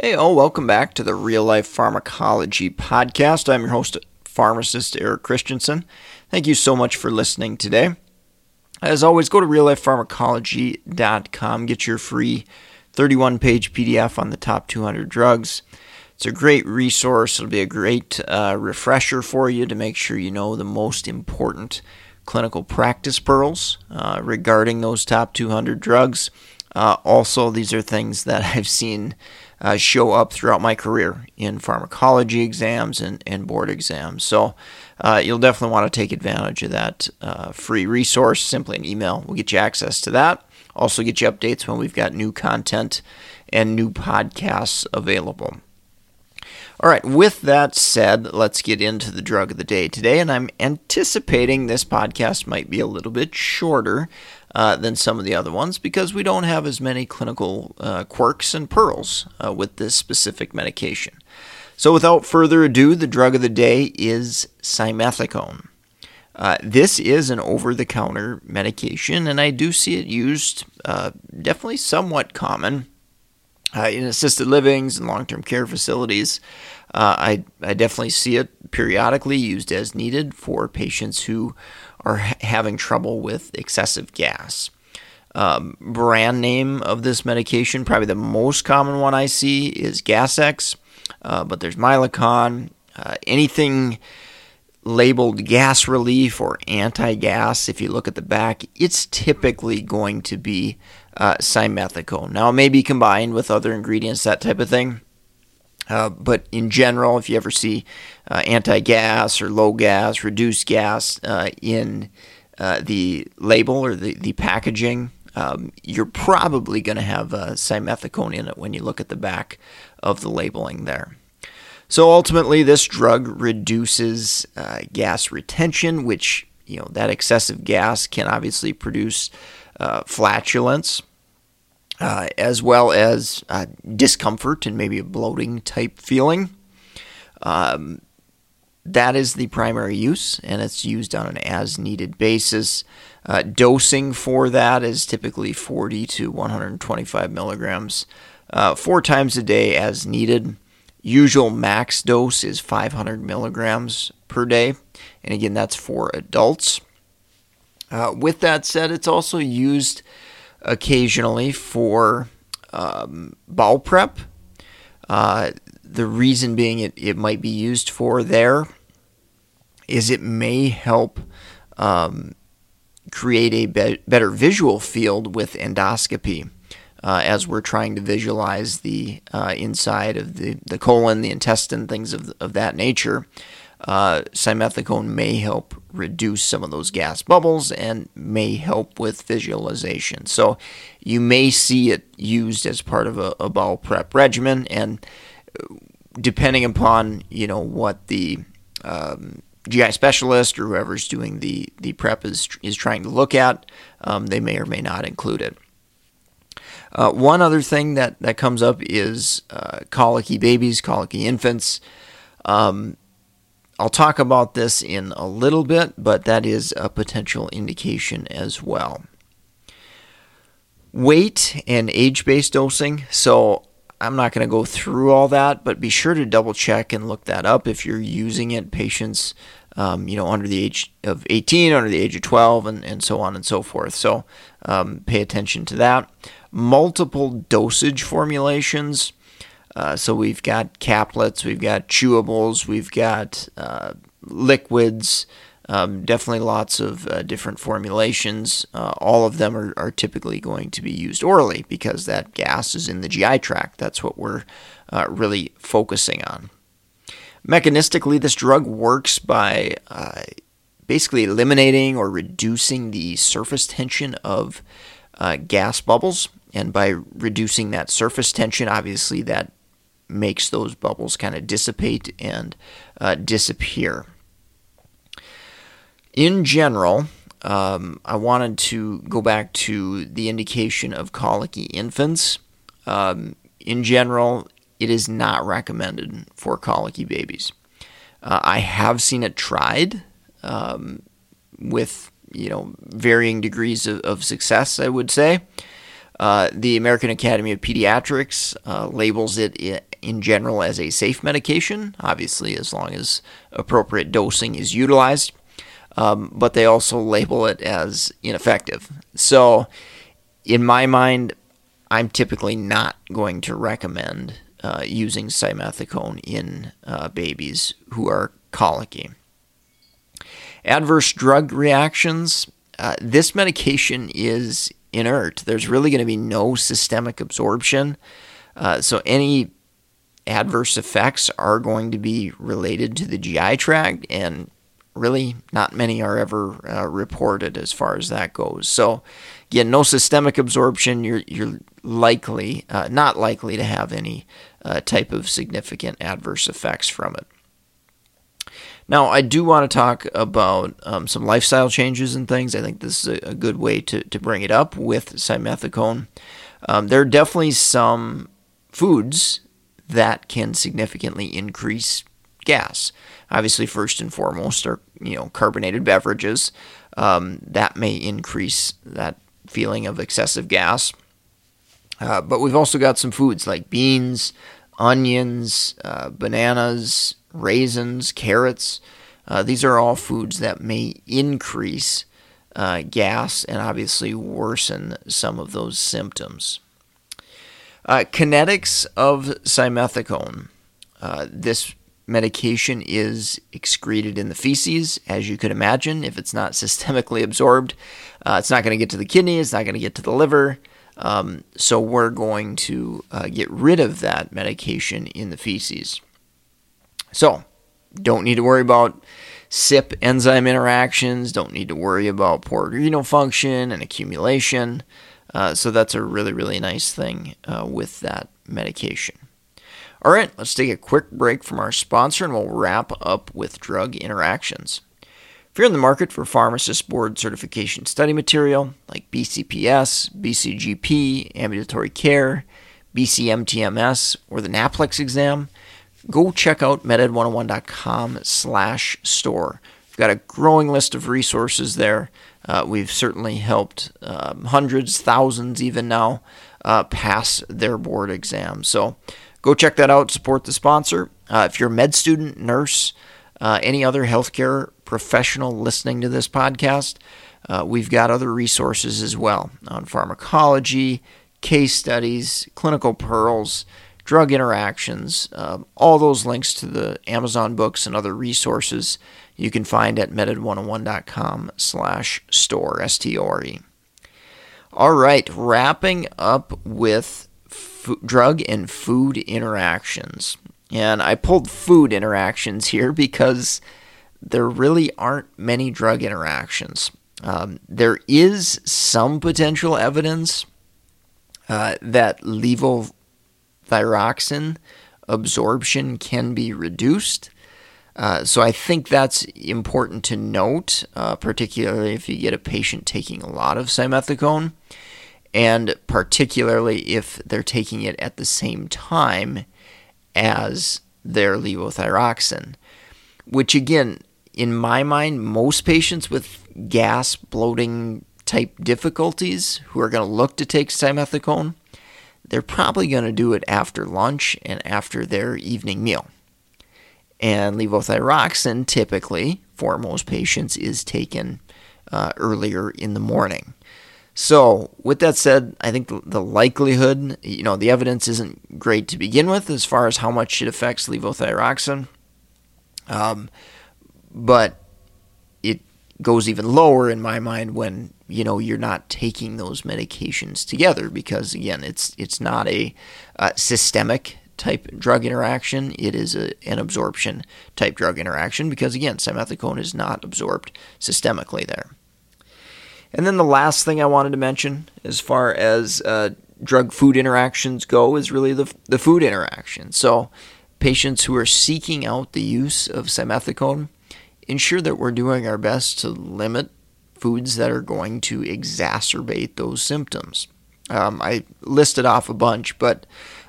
Hey, all, welcome back to the Real Life Pharmacology Podcast. I'm your host, pharmacist Eric Christensen. Thank you so much for listening today. As always, go to reallifepharmacology.com, get your free 31 page PDF on the top 200 drugs. It's a great resource. It'll be a great uh, refresher for you to make sure you know the most important clinical practice pearls uh, regarding those top 200 drugs. Uh, also, these are things that I've seen uh, show up throughout my career in pharmacology exams and, and board exams. So uh, you'll definitely want to take advantage of that uh, free resource. Simply an email will get you access to that. Also, get you updates when we've got new content and new podcasts available. All right, with that said, let's get into the drug of the day today. And I'm anticipating this podcast might be a little bit shorter uh, than some of the other ones because we don't have as many clinical uh, quirks and pearls uh, with this specific medication. So, without further ado, the drug of the day is simethicone. Uh, this is an over the counter medication, and I do see it used uh, definitely somewhat common uh, in assisted livings and long term care facilities. Uh, I, I definitely see it periodically used as needed for patients who are ha- having trouble with excessive gas. Um, brand name of this medication, probably the most common one I see, is Gas-X, uh, but there's Mylicon, uh, anything labeled gas relief or anti gas, if you look at the back, it's typically going to be uh, simethicone. Now, it may be combined with other ingredients, that type of thing. Uh, but in general, if you ever see uh, anti gas or low gas, reduced gas uh, in uh, the label or the, the packaging, um, you're probably going to have uh, simethicone in it when you look at the back of the labeling there. So ultimately, this drug reduces uh, gas retention, which you know that excessive gas can obviously produce uh, flatulence, uh, as well as uh, discomfort and maybe a bloating type feeling. Um, that is the primary use, and it's used on an as needed basis. Uh, dosing for that is typically 40 to 125 milligrams uh, four times a day as needed. Usual max dose is 500 milligrams per day, and again, that's for adults. Uh, with that said, it's also used occasionally for um, bowel prep. Uh, the reason being it, it might be used for there is it may help um, create a be- better visual field with endoscopy uh, as we're trying to visualize the uh, inside of the, the colon, the intestine, things of, of that nature. Uh, simethicone may help reduce some of those gas bubbles and may help with visualization. So you may see it used as part of a, a bowel prep regimen, and uh, depending upon you know what the um, GI specialist or whoever's doing the, the prep is, is trying to look at, um, they may or may not include it. Uh, one other thing that, that comes up is uh, colicky babies, colicky infants. Um, I'll talk about this in a little bit, but that is a potential indication as well. Weight and age based dosing. So I'm not going to go through all that, but be sure to double check and look that up if you're using it. Patients, um, you know, under the age of 18, under the age of 12, and, and so on and so forth. So um, pay attention to that multiple dosage formulations. Uh, so we've got caplets, we've got chewables, we've got uh, liquids, um, definitely lots of uh, different formulations. Uh, all of them are, are, typically going to be used orally because that gas is in the GI tract. That's what we're uh, really focusing on. Mechanistically, this drug works by uh, basically eliminating or reducing the surface tension of gas bubbles and by reducing that surface tension, obviously that makes those bubbles kind of dissipate and uh, disappear. In general, um, I wanted to go back to the indication of colicky infants. Um, in general, it is not recommended for colicky babies. Uh, I have seen it tried um, with you know varying degrees of, of success. I would say uh, the American Academy of Pediatrics uh, labels it in general as a safe medication, obviously as long as appropriate dosing is utilized. Um, but they also label it as ineffective. So, in my mind, I'm typically not going to recommend uh, using simethicone in uh, babies who are colicky. Adverse drug reactions. Uh, this medication is inert. There's really going to be no systemic absorption. Uh, so any adverse effects are going to be related to the GI tract, and really not many are ever uh, reported as far as that goes. So again, no systemic absorption. You're you're likely uh, not likely to have any uh, type of significant adverse effects from it. Now, I do want to talk about um, some lifestyle changes and things. I think this is a, good way to, to bring it up with simethicone. Um, there are definitely some foods that can significantly increase gas. Obviously, first and foremost are you know carbonated beverages. Um, that may increase that feeling of excessive gas. Uh, but we've also got some foods like beans, onions, uh, bananas, raisins, carrots. Uh, these are all foods that may increase uh, gas and obviously worsen some of those symptoms. Uh, kinetics of simethicone. Uh, this medication is excreted in the feces, as you could imagine. If it's not systemically absorbed, uh, it's not going to get to the kidney, it's not going to get to the liver. Um, so we're going to uh, get rid of that medication in the feces. So, don't need to worry about CYP enzyme interactions, don't need to worry about poor renal function and accumulation. Uh, so, that's a really, really nice thing uh, with that medication. All right, let's take a quick break from our sponsor and we'll wrap up with drug interactions. If you're in the market for pharmacist board certification study material like BCPS, BCGP, ambulatory care, BCMTMS, or the NAPLEX exam, go check out meded101.com slash store. We've got a growing list of resources there. Uh, we've certainly helped um, hundreds, thousands even now uh, pass their board exams. So go check that out, support the sponsor. Uh, if you're a med student, nurse, uh, any other healthcare professional listening to this podcast, uh, we've got other resources as well on pharmacology, case studies, clinical pearls, drug interactions, uh, all those links to the Amazon books and other resources you can find at meded101.com slash store, S-T-O-R-E. All right, wrapping up with f- drug and food interactions. And I pulled food interactions here because there really aren't many drug interactions. Um, there is some potential evidence uh, that levo thyroxine absorption can be reduced. Uh, so I think that's important to note, uh, particularly if you get a patient taking a lot of simethicone, and particularly if they're taking it at the same time as their levothyroxine, which again, in my mind, most patients with gas bloating type difficulties who are going to look to take simethicone they're probably going to do it after lunch and after their evening meal. And levothyroxine, typically, for most patients, is taken uh, earlier in the morning. So, with that said, I think the likelihood, you know, the evidence isn't great to begin with as far as how much it affects levothyroxine. Um, but goes even lower in my mind when you know you're not taking those medications together because again it's it's not a uh, systemic type drug interaction it is a, an absorption type drug interaction because again simethicone is not absorbed systemically there and then the last thing I wanted to mention as far as uh, drug food interactions go is really the, the food interaction. So, patients who are seeking out the use of simethicone, ensure that we're doing our best to limit foods that are going to exacerbate those symptoms. Um, I listed off a bunch, but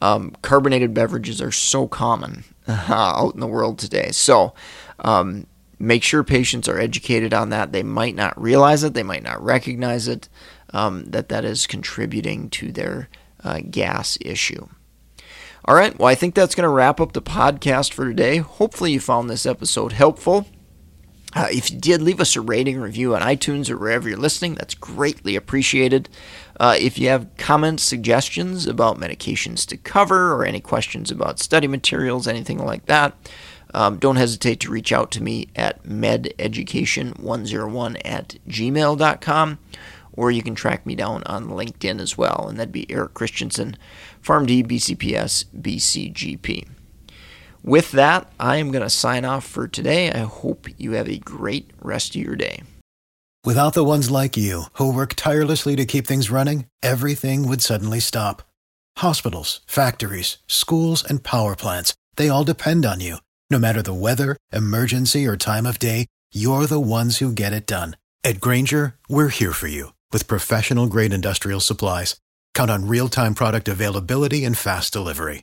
um, carbonated beverages are so common uh, out in the world today. So, um, make sure patients are educated on that. They might not realize it, they might not recognize it, um, that that is contributing to their uh, gas issue. All right, well, I think that's going to wrap up the podcast for today. Hopefully, you found this episode helpful. Uh, if you did, leave us a rating review on iTunes or wherever you're listening. That's greatly appreciated. Uh, if you have comments, suggestions about medications to cover, or any questions about study materials, anything like that, um, don't hesitate to reach out to me at mededucation101 at gmail.com, or you can track me down on LinkedIn as well, and that'd be Eric Christensen, PharmD, BCPS, BCGP. With that, I am going to sign off for today. I hope you have a great rest of your day. Without the ones like you, who work tirelessly to keep things running, everything would suddenly stop. Hospitals, factories, schools, and power plants, they all depend on you. No matter the weather, emergency, or time of day, you're the ones who get it done. At Grainger, we're here for you with professional grade industrial supplies. Count on real time product availability and fast delivery.